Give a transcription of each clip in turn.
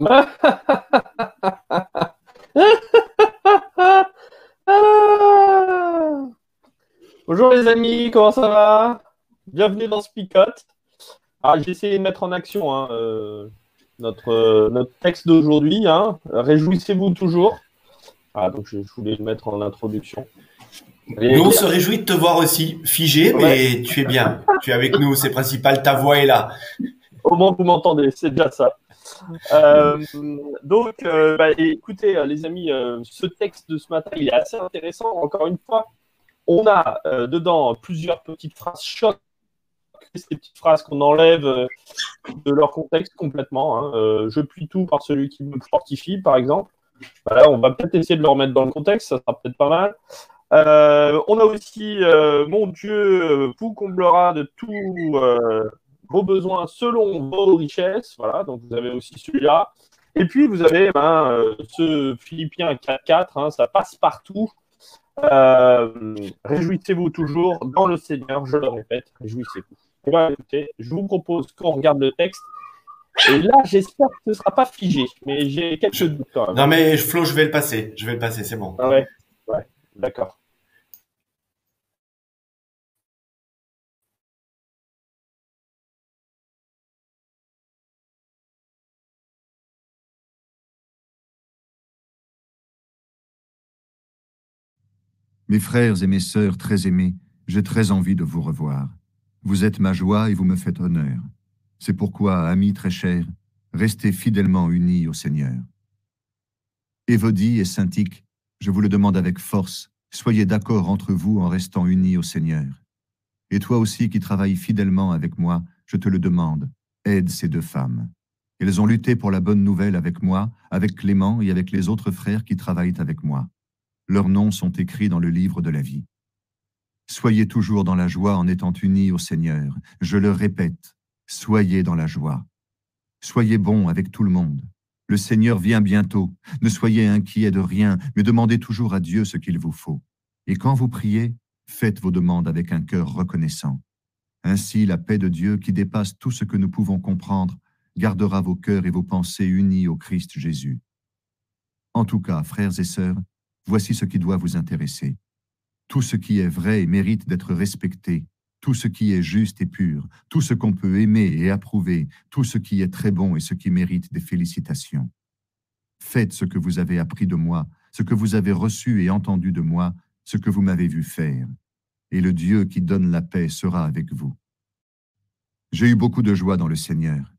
Bonjour les amis, comment ça va? Bienvenue dans Spicote. Ah, j'ai essayé de mettre en action hein, euh, notre, notre texte d'aujourd'hui. Hein. Réjouissez-vous toujours. Ah, donc je, voulais le mettre en introduction. nous, on se réjouit de te voir aussi, figé, mais tu es bien. tu es avec nous, c'est principal, ta voix est là. Au moins, vous m'entendez, c'est déjà ça. Euh, donc, euh, bah, écoutez, les amis, ce texte de ce matin, il est assez intéressant. Encore une fois, on a dedans plusieurs petites phrases chocs ces petites phrases qu'on enlève euh, de leur contexte complètement. Hein. Euh, je plie tout par celui qui me fortifie, par exemple. Voilà, on va peut-être essayer de le remettre dans le contexte, ça sera peut-être pas mal. Euh, on a aussi Mon Dieu vous comblera de tous vos besoins selon vos richesses. Voilà, donc vous avez aussi celui-là. Et puis vous avez ben, ce Philippiens 4.4, hein, ça passe partout. réjouissez-vous toujours dans le Seigneur, je le répète, réjouissez-vous je vous propose qu'on regarde le texte. Et là, j'espère que ce ne sera pas figé, mais j'ai quelques doutes quand même. Non, mais Flo, je vais le passer. Je vais le passer, c'est bon. Ah ouais, ouais, d'accord. Mes frères et mes sœurs très aimés, j'ai très envie de vous revoir. Vous êtes ma joie et vous me faites honneur. C'est pourquoi, amis très chers, restez fidèlement unis au Seigneur. Évodie et Syntique, je vous le demande avec force, soyez d'accord entre vous en restant unis au Seigneur. Et toi aussi qui travailles fidèlement avec moi, je te le demande, aide ces deux femmes. Elles ont lutté pour la bonne nouvelle avec moi, avec Clément et avec les autres frères qui travaillent avec moi. Leurs noms sont écrits dans le livre de la vie. Soyez toujours dans la joie en étant unis au Seigneur. Je le répète, soyez dans la joie. Soyez bons avec tout le monde. Le Seigneur vient bientôt. Ne soyez inquiets de rien, mais demandez toujours à Dieu ce qu'il vous faut. Et quand vous priez, faites vos demandes avec un cœur reconnaissant. Ainsi, la paix de Dieu, qui dépasse tout ce que nous pouvons comprendre, gardera vos cœurs et vos pensées unis au Christ Jésus. En tout cas, frères et sœurs, voici ce qui doit vous intéresser tout ce qui est vrai et mérite d'être respecté, tout ce qui est juste et pur, tout ce qu'on peut aimer et approuver, tout ce qui est très bon et ce qui mérite des félicitations. Faites ce que vous avez appris de moi, ce que vous avez reçu et entendu de moi, ce que vous m'avez vu faire, et le Dieu qui donne la paix sera avec vous. J'ai eu beaucoup de joie dans le Seigneur.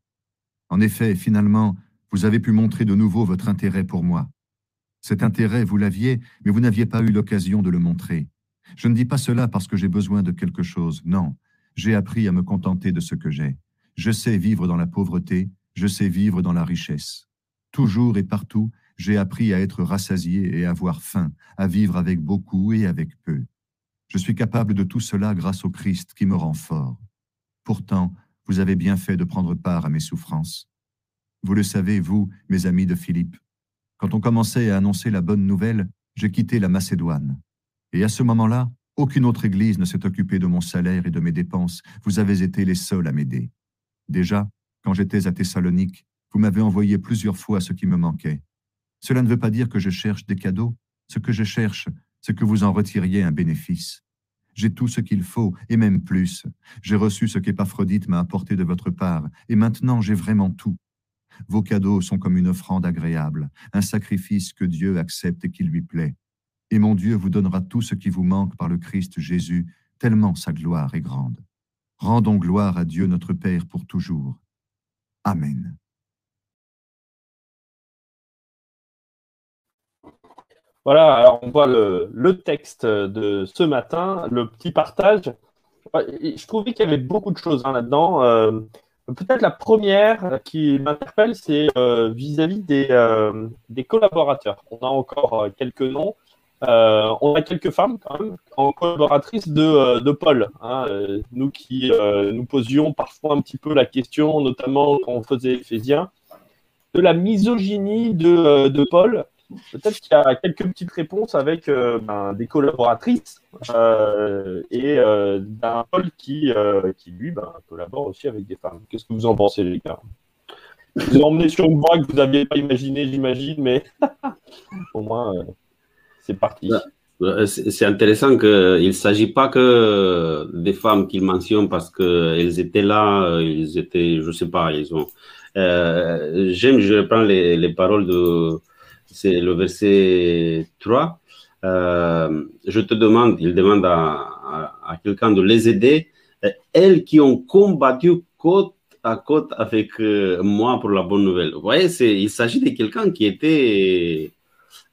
En effet, finalement, vous avez pu montrer de nouveau votre intérêt pour moi. Cet intérêt, vous l'aviez, mais vous n'aviez pas eu l'occasion de le montrer. Je ne dis pas cela parce que j'ai besoin de quelque chose, non. J'ai appris à me contenter de ce que j'ai. Je sais vivre dans la pauvreté, je sais vivre dans la richesse. Toujours et partout, j'ai appris à être rassasié et à avoir faim, à vivre avec beaucoup et avec peu. Je suis capable de tout cela grâce au Christ qui me rend fort. Pourtant, vous avez bien fait de prendre part à mes souffrances. Vous le savez, vous, mes amis de Philippe, quand on commençait à annoncer la bonne nouvelle, j'ai quitté la Macédoine. Et à ce moment-là, aucune autre Église ne s'est occupée de mon salaire et de mes dépenses. Vous avez été les seuls à m'aider. Déjà, quand j'étais à Thessalonique, vous m'avez envoyé plusieurs fois ce qui me manquait. Cela ne veut pas dire que je cherche des cadeaux. Ce que je cherche, c'est que vous en retiriez un bénéfice. J'ai tout ce qu'il faut, et même plus. J'ai reçu ce qu'Épaphrodite m'a apporté de votre part, et maintenant j'ai vraiment tout. Vos cadeaux sont comme une offrande agréable, un sacrifice que Dieu accepte et qui lui plaît et mon Dieu vous donnera tout ce qui vous manque par le Christ Jésus, tellement sa gloire est grande. Rendons gloire à Dieu notre Père pour toujours. Amen. Voilà, on voit le, texte de ce matin, le petit partage. Je trouvais qu'il y avait beaucoup de choses hein, là-dedans. Euh, peut-être la première qui m'interpelle, c'est euh, vis-à-vis des, euh, des, collaborateurs. On a encore quelques noms. Euh, on a quelques femmes quand même en collaboratrice de, euh, Paul. Hein, euh, nous qui nous posions parfois un petit peu la question, notamment quand on faisait Éphésiens, de la misogynie de, Paul. Peut-être qu'il y a quelques petites réponses avec ben, des collaboratrices et d'un Paul qui, qui lui, ben, collabore aussi avec des femmes. Qu'est-ce que vous en pensez, les gars? Vous a emmené sur une voie que vous n'aviez pas imaginée, j'imagine, mais au moins, euh, c'est parti. C'est intéressant qu'il ne s'agit pas que des femmes qu'il mentionne parce qu'elles étaient là, ils étaient, je ne sais pas, ils ont. Euh, J'aime, je reprends les, les paroles de. C'est le verset 3. Euh, je te demande, il demande à, quelqu'un de les aider, elles qui ont combattu côte à côte avec euh, moi pour la bonne nouvelle. Vous voyez, il s'agit de quelqu'un qui était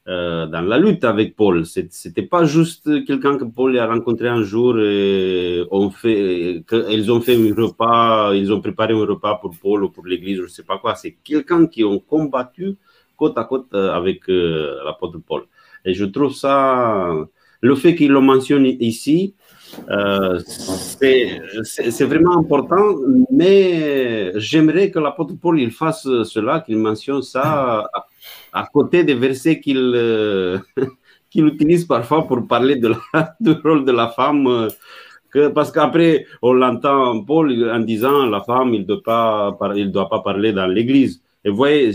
euh, dans la lutte avec Paul. C'était pas juste quelqu'un que Paul a rencontré un jour et fait, ils ont fait un repas, ils ont préparé un repas pour Paul ou pour l'église, je sais pas quoi. C'est quelqu'un qui ont combattu côte à côte euh, avec euh, l'apôtre Paul. Et je trouve ça, le fait qu'il le mentionne ici, euh, c'est vraiment important, mais j'aimerais que l'apôtre Paul il fasse cela, qu'il mentionne ça à côté des versets qu'il euh, qu'il utilise parfois pour parler de la, du rôle de la femme. Parce qu'après, on l'entend Paul en disant la femme, il ne doit pas parler dans l'église. Et vous voyez,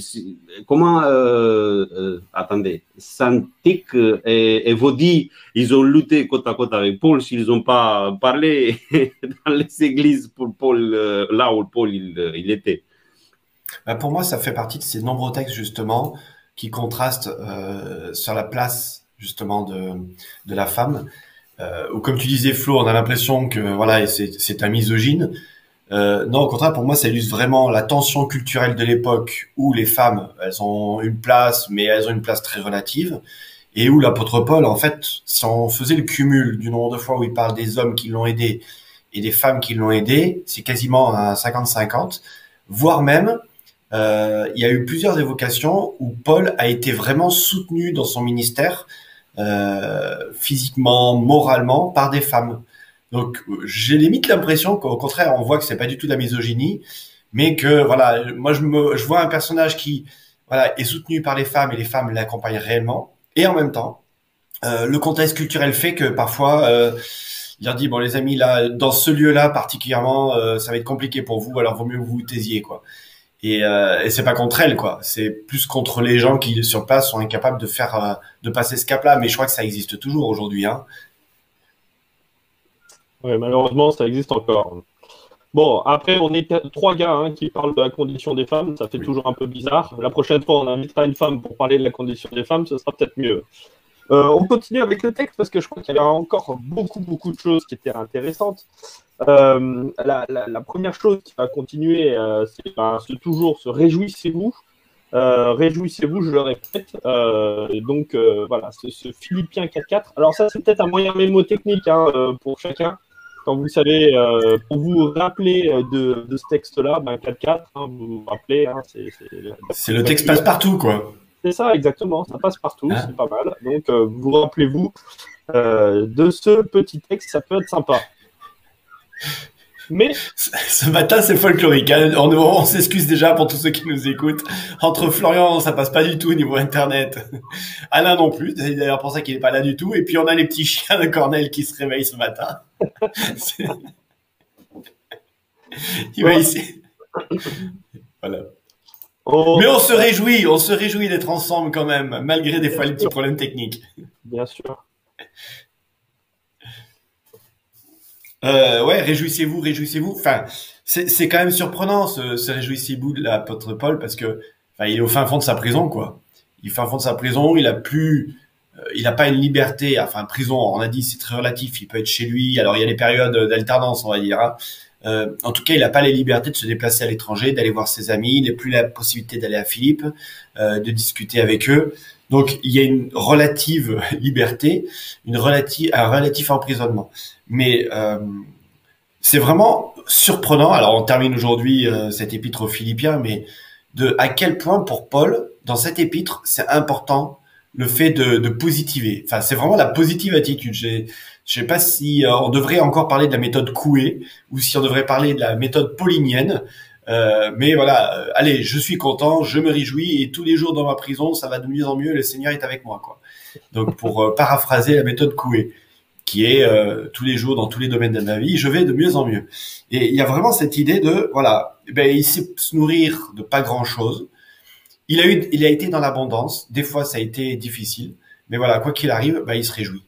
comment, euh, euh, attendez, Santique et, et Vaudi, ils ont lutté côte à côte avec Paul s'ils n'ont pas parlé dans les églises pour Paul, là où Paul il, était. Ben, pour moi, ça fait partie de ces nombreux textes, justement, qui contraste euh, sur la place justement de, de la femme. Euh, ou comme tu disais Flo, on a l'impression que voilà, c'est un misogyne. Euh, non, au contraire, pour moi, ça illustre vraiment la tension culturelle de l'époque où les femmes, elles ont une place, mais elles ont une place très relative, et où l'apôtre Paul, en fait, si on faisait le cumul du nombre de fois où il parle des hommes qui l'ont aidé et des femmes qui l'ont aidé, c'est quasiment un 50-50, voire même euh, il y a eu plusieurs évocations où Paul a été vraiment soutenu dans son ministère, euh, physiquement, moralement, par des femmes. Donc, j'ai limite l'impression qu'au contraire, on voit que c'est pas du tout de la misogynie, mais que voilà, moi je me, je vois un personnage qui voilà est soutenu par les femmes et les femmes l'accompagnent réellement, et en même temps, euh, le contexte culturel fait que parfois euh, il leur dit bon les amis là dans ce lieu-là particulièrement euh, ça va être compliqué pour vous alors vaut mieux que vous vous taisiez quoi. Et, euh, et c'est pas contre elle quoi. C'est plus contre les gens qui sur place sont incapables de faire euh, de passer ce cap là mais je crois que ça existe toujours aujourd'hui hein. Oui, malheureusement ça existe encore bon après on est trois gars hein, qui parlent de la condition des femmes ça fait toujours un peu bizarre la prochaine fois on invitera une femme pour parler de la condition des femmes ce sera peut-être mieux euh, on continue avec le texte parce que je crois qu'il y a encore beaucoup, beaucoup de choses qui étaient intéressantes. Euh, la, la, la, première chose qui va continuer, euh, c'est ben, toujours se réjouissez-vous. Réjouissez-vous, je le répète. Donc voilà, ce, ce Philippiens 4.4. Alors ça, c'est peut-être un moyen mémotechnique hein, pour chacun. Quand vous savez, pour vous rappeler de, de ce texte-là, ben 4.4, hein, vous vous rappelez. Hein, c'est le texte passe partout, quoi. C'est ça, exactement. Ça passe partout, ah. c'est pas mal. Donc, euh, vous rappelez-vous euh, de ce petit texte, ça peut être sympa. Mais ce matin, c'est folklorique. Hein. On, s'excuse déjà pour tous ceux qui nous écoutent. Entre Florian, ça passe pas du tout au niveau internet. Alain non plus. C'est d'ailleurs pour ça qu'il est pas là du tout. Et puis on a les petits chiens de Cornel qui se réveillent ce matin. Il va ici. Voilà. Oh. Mais on se réjouit, on se réjouit d'être ensemble quand même, malgré des fois les petits problèmes techniques. Bien sûr. Euh, ouais, réjouissez-vous, réjouissez-vous. Enfin, c'est quand même surprenant ce, ce réjouissez-vous de l'apôtre Paul parce que, enfin, il est au fin fond de sa prison, quoi. Il est au fin fond de sa prison, il a plus, euh, il n'a pas une liberté. Enfin, prison, on a dit, c'est très relatif. Il peut être chez lui. Alors, il y a des périodes d'alternance, on va dire. Hein. Euh, en tout cas, il n'a pas les libertés de se déplacer à l'étranger, d'aller voir ses amis, il n'a plus la possibilité d'aller à Philippe, euh, de discuter avec eux. Donc, il y a une relative liberté, une relative, un relatif emprisonnement. Mais euh, c'est vraiment surprenant. Alors, on termine aujourd'hui euh, cet épître aux Philippiens, mais de à quel point pour Paul, dans cet épître, c'est important le fait de, de positiver. Enfin, c'est vraiment la positive attitude. Je sais pas si euh, on devrait encore parler de la méthode Coué ou si on devrait parler de la méthode paulinienne. Euh, mais voilà, euh, allez, je suis content, je me réjouis et tous les jours dans ma prison, ça va de mieux en mieux. Le Seigneur est avec moi, quoi. Donc pour paraphraser la méthode Coué. qui est euh, tous les jours dans tous les domaines de ma vie, je vais de mieux en mieux. Et il y a vraiment cette idée de voilà, eh ben il sait se nourrir de pas grand chose. Il a eu, il a été dans l'abondance. Des fois, ça a été difficile, mais voilà, quoi qu'il arrive, ben, il se réjouit.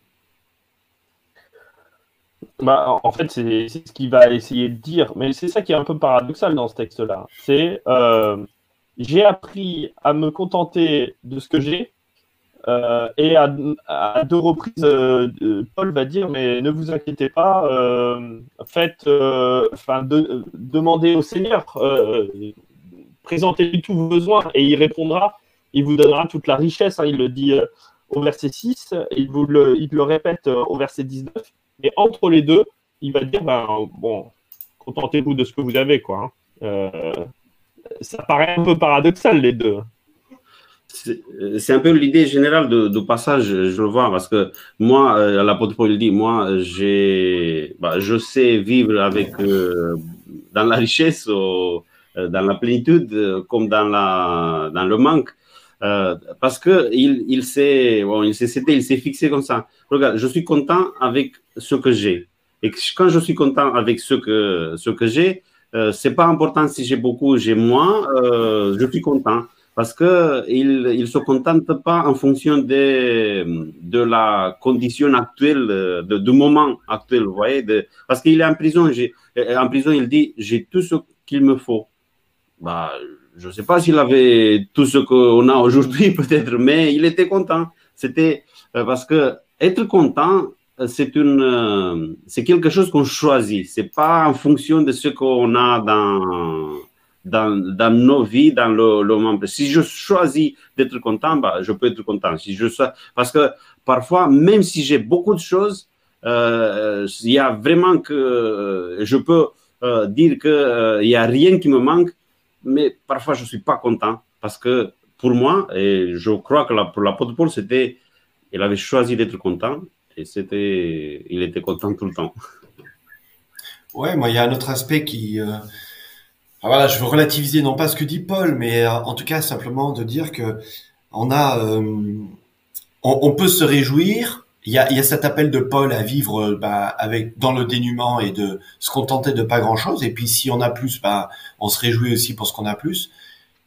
Bah, en fait, c'est ce qu'il va essayer de dire, mais c'est ça qui est un peu paradoxal dans ce texte-là. C'est euh, j'ai appris à me contenter de ce que j'ai, euh, et à, deux reprises, euh, Paul va dire mais ne vous inquiétez pas, faites, demandez au Seigneur, présentez-lui tous vos besoins et il répondra. Il vous donnera toute la richesse. Hein, il le dit au verset 6, il vous le, il le répète au verset 19. Et entre les deux, il va dire ben, bon, contentez-vous de ce que vous avez. Quoi, hein. euh, ça paraît un peu paradoxal, les deux. C'est un peu l'idée générale de, passage, je le vois, parce que moi, euh, l'apôtre Paul dit, moi, bah, je sais vivre avec, euh, dans la richesse, dans la plénitude, comme dans, la, dans le manque. Euh, parce que il, il s'est il s'est fixé comme ça. Regarde, je suis content avec ce que j'ai. Et quand je suis content avec ce que ce que j'ai, euh, c'est pas important si j'ai beaucoup ou j'ai moins. Euh, je suis content parce que il il se contente pas en fonction de de la condition actuelle, du moment actuel. Voyez, parce qu'il est en prison. En prison, il dit j'ai tout ce qu'il me faut. Bah je ne sais pas s'il avait tout ce qu'on a aujourd'hui, peut-être, mais il était content. C'était euh, parce que être content, euh, c'est une, euh, c'est quelque chose qu'on choisit. C'est pas en fonction de ce qu'on a dans, dans, dans, nos vies, dans le, le. Si je choisis d'être content, bah, je peux être content. Si je parce que parfois, même si j'ai beaucoup de choses, il y a vraiment que je peux dire euh, il y a rien qui me manque mais parfois je ne suis pas content parce que pour moi, et je crois que la, pour l'apôtre Paul, c'était, il avait choisi d'être content et c'était, il était content tout le temps. Ouais, moi, il y a un autre aspect qui, euh, voilà, je veux relativiser non pas ce que dit Paul, mais euh, en tout cas simplement de dire que on a, euh, on, peut se réjouir. Il y a, y a cet appel de Paul à vivre bah, avec dans le dénuement et de se contenter de pas grand chose. Et puis si on a plus, bah, on se réjouit aussi pour ce qu'on a plus.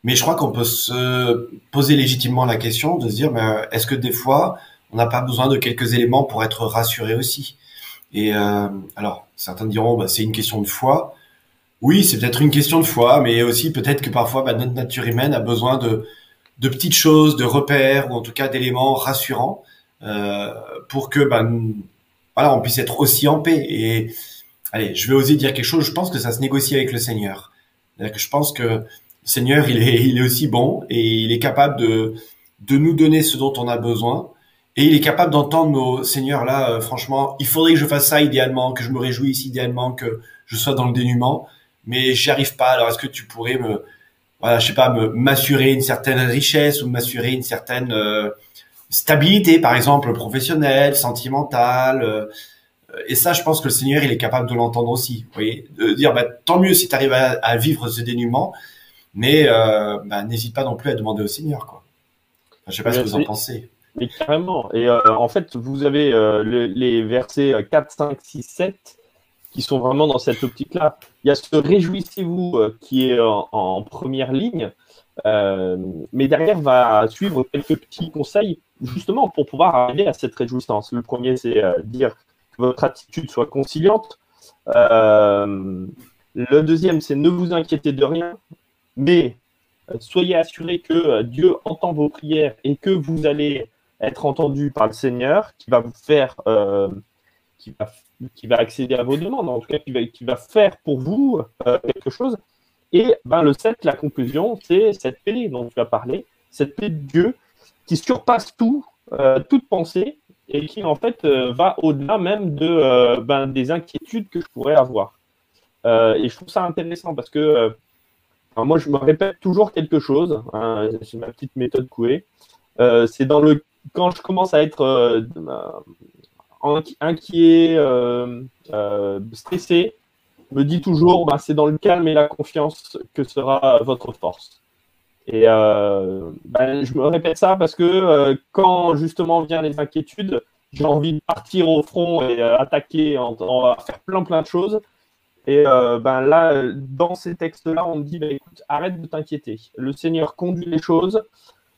Mais je crois qu'on peut se poser légitimement la question de se dire, ben, est-ce que des fois, on n'a pas besoin de quelques éléments pour être rassuré aussi? Et euh, alors, certains diront, ben, c'est une question de foi. Oui, c'est peut-être une question de foi, mais aussi peut-être que parfois, ben, notre nature humaine a besoin de, de petites choses, de repères, ou en tout cas d'éléments rassurants, euh, pour que, ben, voilà, on puisse être aussi en paix. Et allez, je vais oser dire quelque chose. Je pense que ça se négocie avec le Seigneur que je pense que le Seigneur, il est, il est aussi bon et il est capable de, de nous donner ce dont on a besoin. Et il est capable d'entendre nos seigneurs là, euh, franchement, il faudrait que je fasse ça idéalement, que je me réjouisse idéalement, que je sois dans le dénuement, mais j'y arrive pas. Alors est-ce que tu pourrais me, voilà, je sais pas, me m'assurer une certaine richesse ou m'assurer une certaine euh, stabilité, par exemple professionnelle, sentimentale, euh, et ça, je pense que le Seigneur, il est capable de l'entendre aussi. Vous voyez, de dire, bah, tant mieux si tu arrives à, vivre ce dénuement, mais euh, bah, n'hésite pas non plus à demander au Seigneur. Quoi. je sais pas ce que vous en pensez. Mais carrément. Et euh, en fait, vous avez euh, les versets 4, 5, 6, 7 qui sont vraiment dans cette optique-là. Il y a ce réjouissez-vous qui est en, première ligne, mais derrière va suivre quelques petits conseils justement pour pouvoir arriver à cette réjouissance. Le premier, c'est dire votre attitude soit conciliante. Euh, le deuxième, c'est ne vous inquiétez de rien, mais euh, soyez assurés que euh, Dieu entend vos prières et que vous allez être entendu par le Seigneur qui va vous faire, qui, va, qui, va, accéder à vos demandes, en tout cas qui va, qui va faire pour vous quelque chose. Et ben, le 7, la conclusion, c'est cette paix dont tu as parlé, cette paix de Dieu qui surpasse tout, toute pensée et qui en fait euh, va au-delà même de, euh, ben, des inquiétudes que je pourrais avoir. Euh, et je trouve ça intéressant parce que moi je me répète toujours quelque chose, hein, c'est ma petite méthode couée. c'est dans le quand je commence à être inquiet, stressé, me dit toujours ben, c'est dans le calme et la confiance que sera votre force. Et euh, ben, je me répète ça parce que euh, quand justement viennent les inquiétudes, j'ai envie de partir au front et attaquer, on, va faire plein plein de choses. Et ben là, dans ces textes-là, on me dit, ben, écoute, arrête de t'inquiéter. Le Seigneur conduit les choses.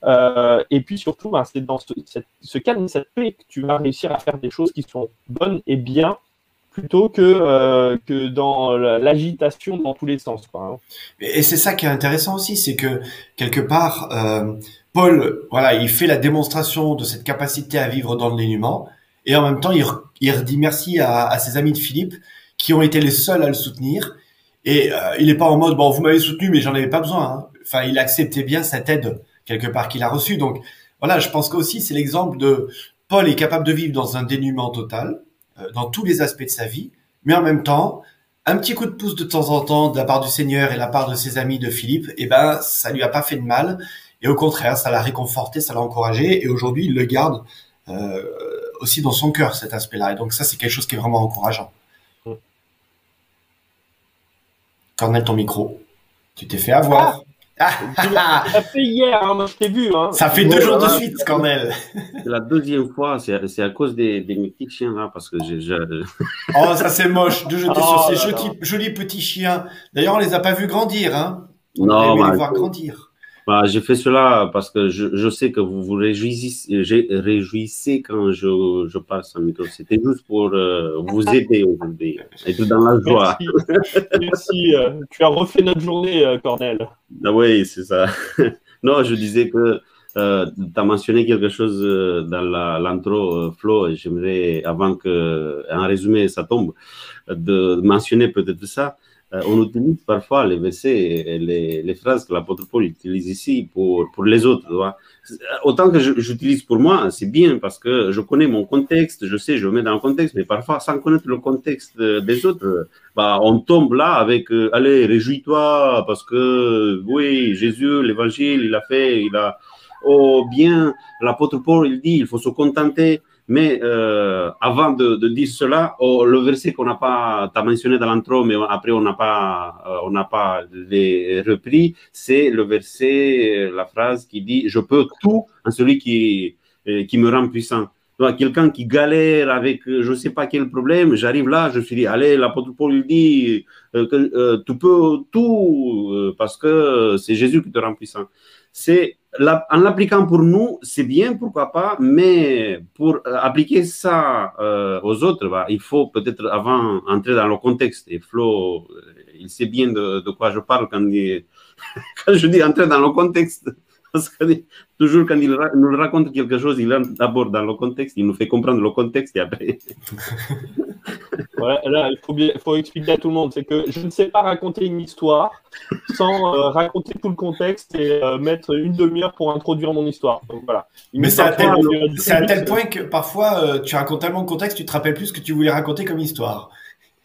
et puis surtout, ben, c'est dans ce, ce, calme, cette paix que tu vas réussir à faire des choses qui sont bonnes et bien plutôt que, euh, que dans l'agitation dans tous les sens. Quoi, hein. Et c'est ça qui est intéressant aussi, c'est que quelque part, euh, Paul, voilà, il fait la démonstration de cette capacité à vivre dans le dénuement, et en même temps, il, redit merci à, ses amis de Philippe qui ont été les seuls à le soutenir. Et euh, il n'est pas en mode bon, vous m'avez soutenu, mais j'en avais pas besoin. Hein. Enfin, il acceptait bien cette aide quelque part qu'il a reçue. Donc voilà, je pense qu'aussi c'est l'exemple de Paul est capable de vivre dans un dénuement total dans tous les aspects de sa vie, mais en même temps, un petit coup de pouce de temps en temps de la part du Seigneur et de la part de ses amis de Philippe, eh ben, ça lui a pas fait de mal. Et au contraire, ça l'a réconforté, ça l'a encouragé. Et aujourd'hui, il le garde euh, aussi dans son cœur, cet aspect-là. Et donc ça, c'est quelque chose qui est vraiment encourageant. Mm. Cornel, ton micro. Tu t'es fait avoir. Ça fait hier, hein, je t'ai vu. Hein. Ça fait deux jours de suite, Cornel. C'est la deuxième fois, c'est à cause des, des, mes petits chiens là, parce que j'ai. oh, ça c'est moche de jeter sur oh ces jolis, petits chiens. D'ailleurs, on les a pas vus grandir, hein. On non, bah, les voir grandir. Bah, j'ai fait cela parce que je, je, sais que vous vous réjouissez, réjouissez quand je, je parle sans micro. C'était juste pour euh, vous aider aujourd'hui. Être dans la joie. Merci. Merci. Euh, tu as refait notre journée, euh, Cornel. Ah oui, c'est ça. non, je disais que euh, tu as mentionné quelque chose dans l'intro, Flo, et j'aimerais, avant que, en résumé, ça tombe, de mentionner peut-être ça. Euh, on utilise parfois les versets, les, les phrases que l'apôtre Paul utilise ici pour, pour les autres. Autant que j'utilise pour moi, c'est bien parce que je connais mon contexte, je sais, je me mets dans le contexte, mais parfois, sans connaître le contexte des autres, bah, on tombe là avec euh, Allez, réjouis-toi parce que, oui, Jésus, l'évangile, il a fait, il a. Oh, bien, l'apôtre Paul, il dit il faut se contenter mais euh, avant de, dire cela, oh, le verset qu'on n'a pas, as mentionné dans l'intro, mais après on n'a pas, euh, on n'a pas les repris, c'est le verset, la phrase qui dit Je peux tout en celui qui, euh, qui me rend puissant. Quelqu'un qui galère avec je ne sais pas quel problème, j'arrive là, je suis dit, allez, l'apôtre Paul dit que tu peux tout parce que c'est Jésus qui te rend puissant. C'est en l'appliquant pour nous, c'est bien, pourquoi pas, mais pour euh, appliquer ça euh, aux autres, bah, il faut peut-être avant entrer dans le contexte. Et Flo, euh, il sait bien de, quoi je parle quand, quand je dis entrer dans le contexte. Parce que toujours quand il nous raconte quelque chose, il entre d'abord dans le contexte, il nous fait comprendre le contexte et après. là, il faut, bien, faut expliquer à tout le monde, c'est que je ne sais pas raconter une histoire sans euh, raconter tout le contexte et euh, mettre une demi-heure pour introduire mon histoire. Donc, voilà. Mais c'est à, tel, à tel point que parfois euh, tu racontes tellement de contexte, tu te rappelles plus ce que tu voulais raconter comme histoire.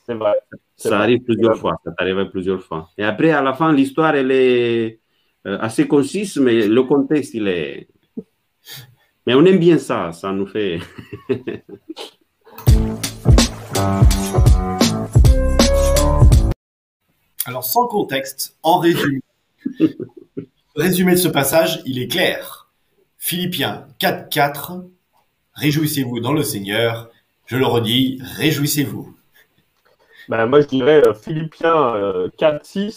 C'est vrai. Ça arrive plusieurs fois, ça t'arrive plusieurs fois. Et après, à la fin, l'histoire, elle est euh, assez concise, mais le contexte, il est. Mais on aime bien ça, ça nous fait. Alors, sans contexte, en résumé, résumé de ce passage, il est clair. Philippiens 4.4, réjouissez-vous dans le Seigneur. Je le redis, réjouissez-vous. Ben, moi, je dirais euh, Philippiens 4.6, euh,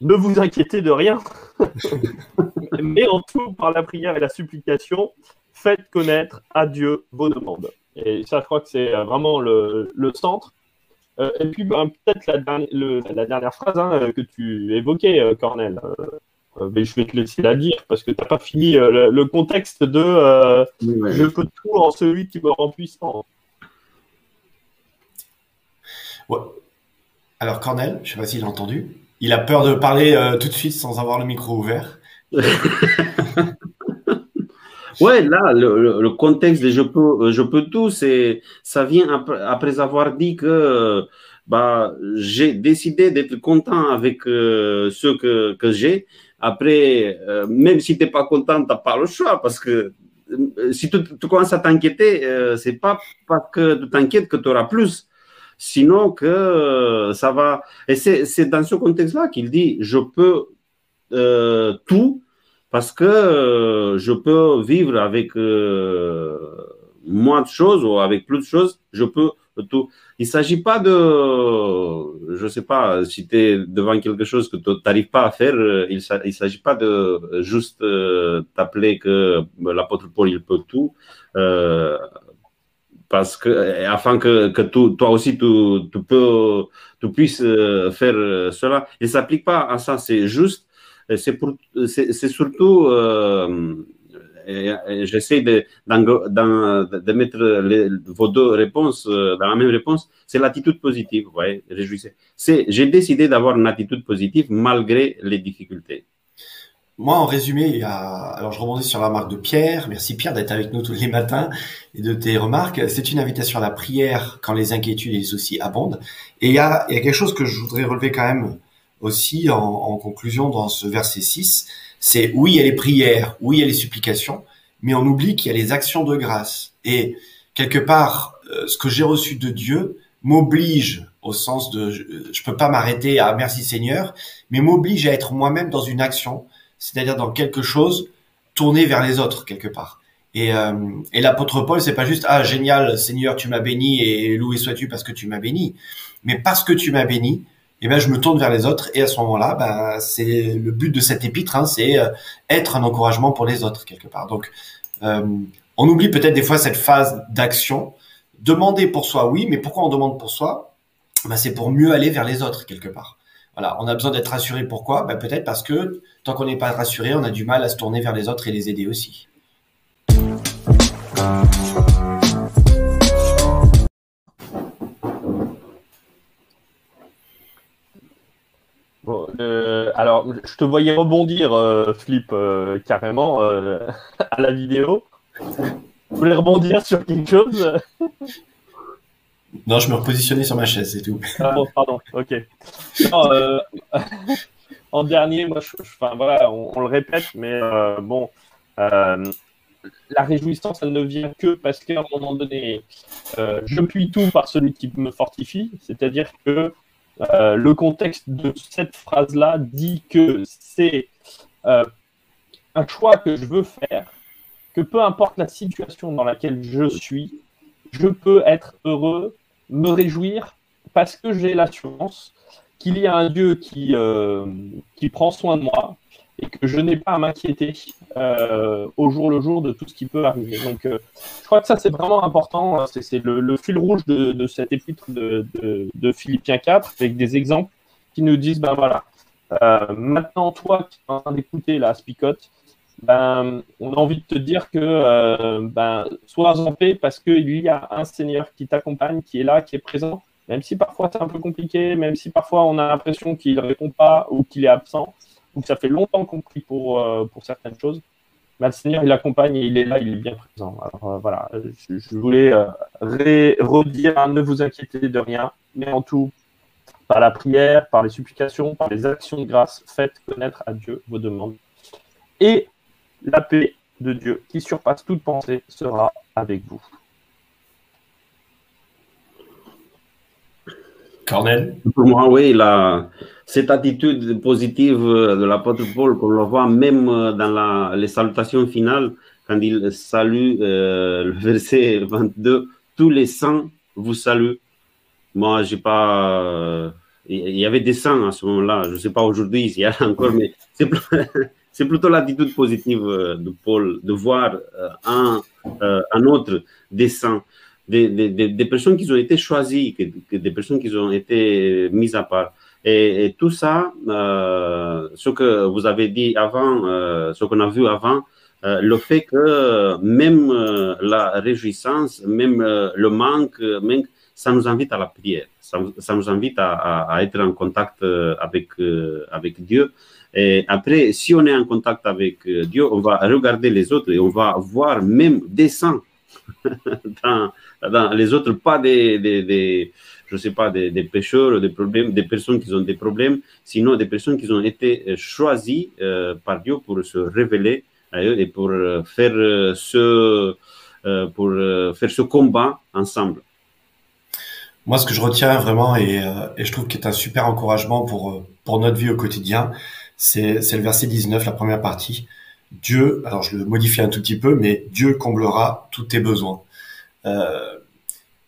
ne vous inquiétez de rien, mais en tout, par la prière et la supplication, faites connaître à Dieu vos demandes. Et ça, je crois que c'est euh, vraiment le, centre. Euh, et puis, ben, peut-être la, dernière phrase hein, que tu évoquais, euh, Cornel. mais je vais te laisser la dire parce que tu n'as pas fini le, contexte de Je peux tout en celui qui me rend puissant. Alors, Cornel, je ne sais pas s'il a entendu. Il a peur de parler euh, tout de suite sans avoir le micro ouvert. ouais, là, le, contexte de je peux, euh, je peux tout, c'est, ça vient après, avoir dit que bah, j'ai décidé d'être content avec euh, ce que, j'ai. Après, même si tu n'es pas content, tu n'as pas le choix parce que si tu, tu commences à t'inquiéter, c'est pas parce que tu t'inquiètes que tu auras plus sinon que euh, ça va. Et c'est dans ce contexte-là qu'il dit je peux euh, tout parce que euh, je peux vivre avec moins de choses ou avec plus de choses, je peux tout. Il ne s'agit pas de, je ne sais pas, si tu es devant quelque chose que tu n'arrives pas à faire, il ne s'agit pas de juste t'appeler que l'apôtre Paul, il peut tout. Parce que, afin que, que toi aussi, tu, tu, peux, tu puisses faire cela. Il s'applique pas à ça, c'est juste c'est surtout, euh, j'essaie de, de, mettre vos deux réponses euh, dans la même réponse, c'est l'attitude positive, voyez, réjouissez. J'ai décidé d'avoir une attitude positive malgré les difficultés. Moi, en résumé, il y a... alors je rebondis sur la remarque de Pierre. Merci Pierre d'être avec nous tous les matins et de tes remarques. C'est une invitation à la prière quand les inquiétudes et les soucis abondent. Et il y a, il y a quelque chose que je voudrais relever quand même aussi en, conclusion dans ce verset 6, c'est oui, il y a les prières, oui, il y a les supplications, mais on oublie qu'il y a les actions de grâce. Et quelque part, euh, ce que j'ai reçu de Dieu m'oblige au sens de je, peux pas m'arrêter à merci Seigneur, mais m'oblige à être moi-même dans une action, c'est-à-dire dans quelque chose tourné vers les autres quelque part. Et, euh, et l'apôtre Paul, c'est pas juste ah génial Seigneur, tu m'as béni et loué sois-tu parce que tu m'as béni, mais parce que tu m'as béni, eh ben je me tourne vers les autres et à ce moment-là, ben, c'est le but de cet épître, hein, c'est euh, être un encouragement pour les autres quelque part. Donc, euh, on oublie peut-être des fois cette phase d'action. Demander pour soi, oui, mais pourquoi on demande pour soi? Ben, C'est pour mieux aller vers les autres quelque part. Voilà, on a besoin d'être rassuré. Pourquoi? Ben, Peut-être parce que tant qu'on n'est pas rassuré, on a du mal à se tourner vers les autres et les aider aussi. Euh, alors, je te voyais rebondir, euh, Flip, euh, carrément à la vidéo. Tu voulais rebondir sur quelque chose Non, je me repositionnais sur ma chaise, c'est tout. Ah bon, pardon, ok. en dernier, moi, on, le répète, mais bon, la réjouissance, elle ne vient que parce qu'à un moment donné, je puis tout par celui qui me fortifie, c'est-à-dire que euh, le contexte de cette phrase-là dit que c'est euh, un choix que je veux faire, que peu importe la situation dans laquelle je suis, je peux être heureux, me réjouir, parce que j'ai l'assurance qu'il y a un Dieu qui, euh, qui prend soin de moi, et que je n'ai pas à m'inquiéter euh, au jour le jour de tout ce qui peut arriver. Donc, euh, je crois que ça, c'est vraiment important. C'est le, fil rouge de, de cet épître de, Philippiens 4, avec des exemples qui nous disent, ben voilà, maintenant, toi qui es en train d'écouter la spicote, ben, on a envie de te dire que ben, sois en paix parce qu'il y a un Seigneur qui t'accompagne, qui est là, qui est présent, même si parfois c'est un peu compliqué, même si parfois on a l'impression qu'il ne répond pas ou qu'il est absent. Donc ça fait longtemps qu'on prie pour, euh, pour certaines choses. Mais le Seigneur, il accompagne et il est là, il est bien présent. Alors euh, voilà, je, voulais euh, redire, hein, ne vous inquiétez de rien, mais en tout, par la prière, par les supplications, par les actions de grâce, faites connaître à Dieu vos demandes. Et la paix de Dieu, qui surpasse toute pensée, sera avec vous. Pour moi, oui, cette attitude positive de l'apôtre Paul, qu'on le voit même dans les salutations finales, quand il salue euh, le verset 22, tous les saints vous saluent. Moi, j'ai pas. Euh, il y avait des saints à ce moment-là. Je ne sais pas aujourd'hui s'il y a encore, mais c'est plutôt l'attitude positive de Paul de voir euh, un, un autre des saints des, personnes qui ont été choisies, des personnes qui ont été mises à part. Et, tout ça, euh, ce que vous avez dit avant, euh, ce qu'on a vu avant, euh, le fait que même la réjouissance, même le manque, même, ça nous invite à la prière, ça, nous invite à, être en contact avec, avec Dieu. Et après, si on est en contact avec Dieu, on va regarder les autres et on va voir même des saints dans, dans, les autres, pas des, des, je sais pas, des, des, pêcheurs, des problèmes, des personnes qui ont des problèmes, sinon des personnes qui ont été euh, choisies euh, par Dieu pour se révéler à eux et pour euh, faire ce, pour faire ce combat ensemble. Moi, ce que je retiens vraiment et, et je trouve qu'il est un super encouragement pour pour notre vie au quotidien, c'est le verset 19, la première partie. Dieu, alors je le modifie un tout petit peu, mais Dieu comblera tous tes besoins. Euh,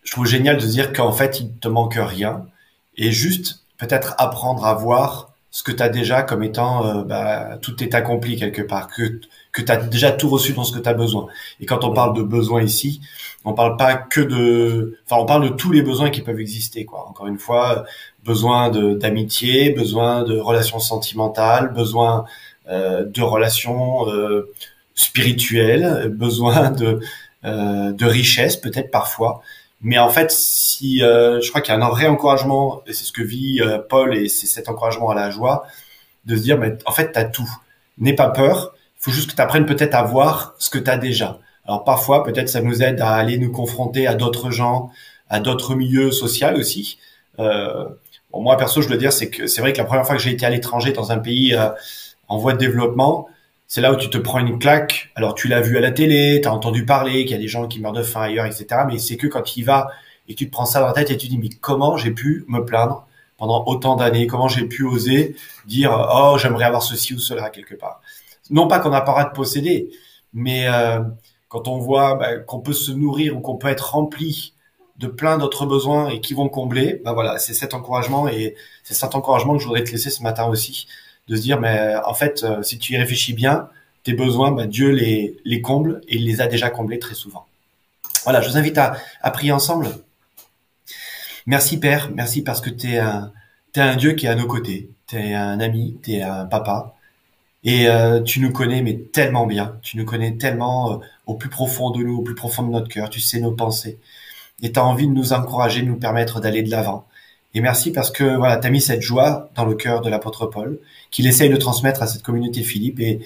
je trouve génial de dire qu'en fait, il te manque rien et juste peut-être apprendre à voir ce que tu as déjà comme étant euh, bah, tout est accompli quelque part, que que tu as déjà tout reçu dans ce que tu as besoin. Et quand on parle de besoins ici, on parle pas que de enfin on parle de tous les besoins qui peuvent exister quoi. Encore une fois, besoin d'amitié, besoin de relations sentimentales, besoin euh, de relations euh, spirituelles, besoin de euh, de richesse peut-être parfois. Mais en fait, si euh, je crois qu'il y a un vrai encouragement, et c'est ce que vit euh, Paul, et c'est cet encouragement à la joie, de se dire, mais en fait, tu as tout. N'aie pas peur, il faut juste que tu apprennes peut-être à voir ce que tu as déjà. Alors parfois, peut-être ça nous aide à aller nous confronter à d'autres gens, à d'autres milieux sociaux aussi. Euh, bon, moi, perso, je dois dire, c'est que c'est vrai que la première fois que j'ai été à l'étranger dans un pays euh, en voie de développement, c'est là où tu te prends une claque. Alors tu l'as vu à la télé, tu as entendu parler qu'il y a des gens qui meurent de faim ailleurs, etc. Mais c'est que quand y vas et tu te prends ça dans la tête et tu dis mais comment j'ai pu me plaindre pendant autant d'années? Comment j'ai pu oser dire oh j'aimerais avoir ceci ou cela quelque part? Non pas qu'on n'a pas droit de posséder, mais euh, quand on voit bah, qu'on peut se nourrir ou qu'on peut être rempli de plein d'autres besoins et qui vont combler, bah voilà, c'est cet encouragement et c'est cet encouragement que je voudrais te laisser ce matin aussi de se dire, mais en fait, euh, si tu y réfléchis bien, tes besoins, bah, Dieu les, les comble et il les a déjà comblés très souvent. Voilà, je vous invite à, prier ensemble. Merci Père, merci parce que tu es un, Dieu qui est à nos côtés, tu es un ami, tu es un papa, et euh, tu nous connais mais tellement bien, tu nous connais tellement euh, au plus profond de nous, au plus profond de notre cœur, tu sais nos pensées, et tu as envie de nous encourager, de nous permettre d'aller de l'avant. Et merci parce que voilà, tu as mis cette joie dans le cœur de l'apôtre Paul, qu'il essaye de transmettre à cette communauté Philippe. Et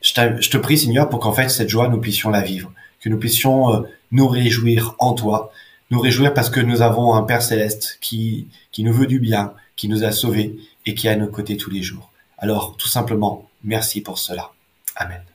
je, je te prie, Seigneur, pour qu'en fait, cette joie, nous puissions la vivre, que nous puissions euh, nous réjouir en toi, nous réjouir parce que nous avons un Père céleste qui, qui nous veut du bien, qui nous a sauvés et qui est à nos côtés tous les jours. Alors, tout simplement, merci pour cela. Amen.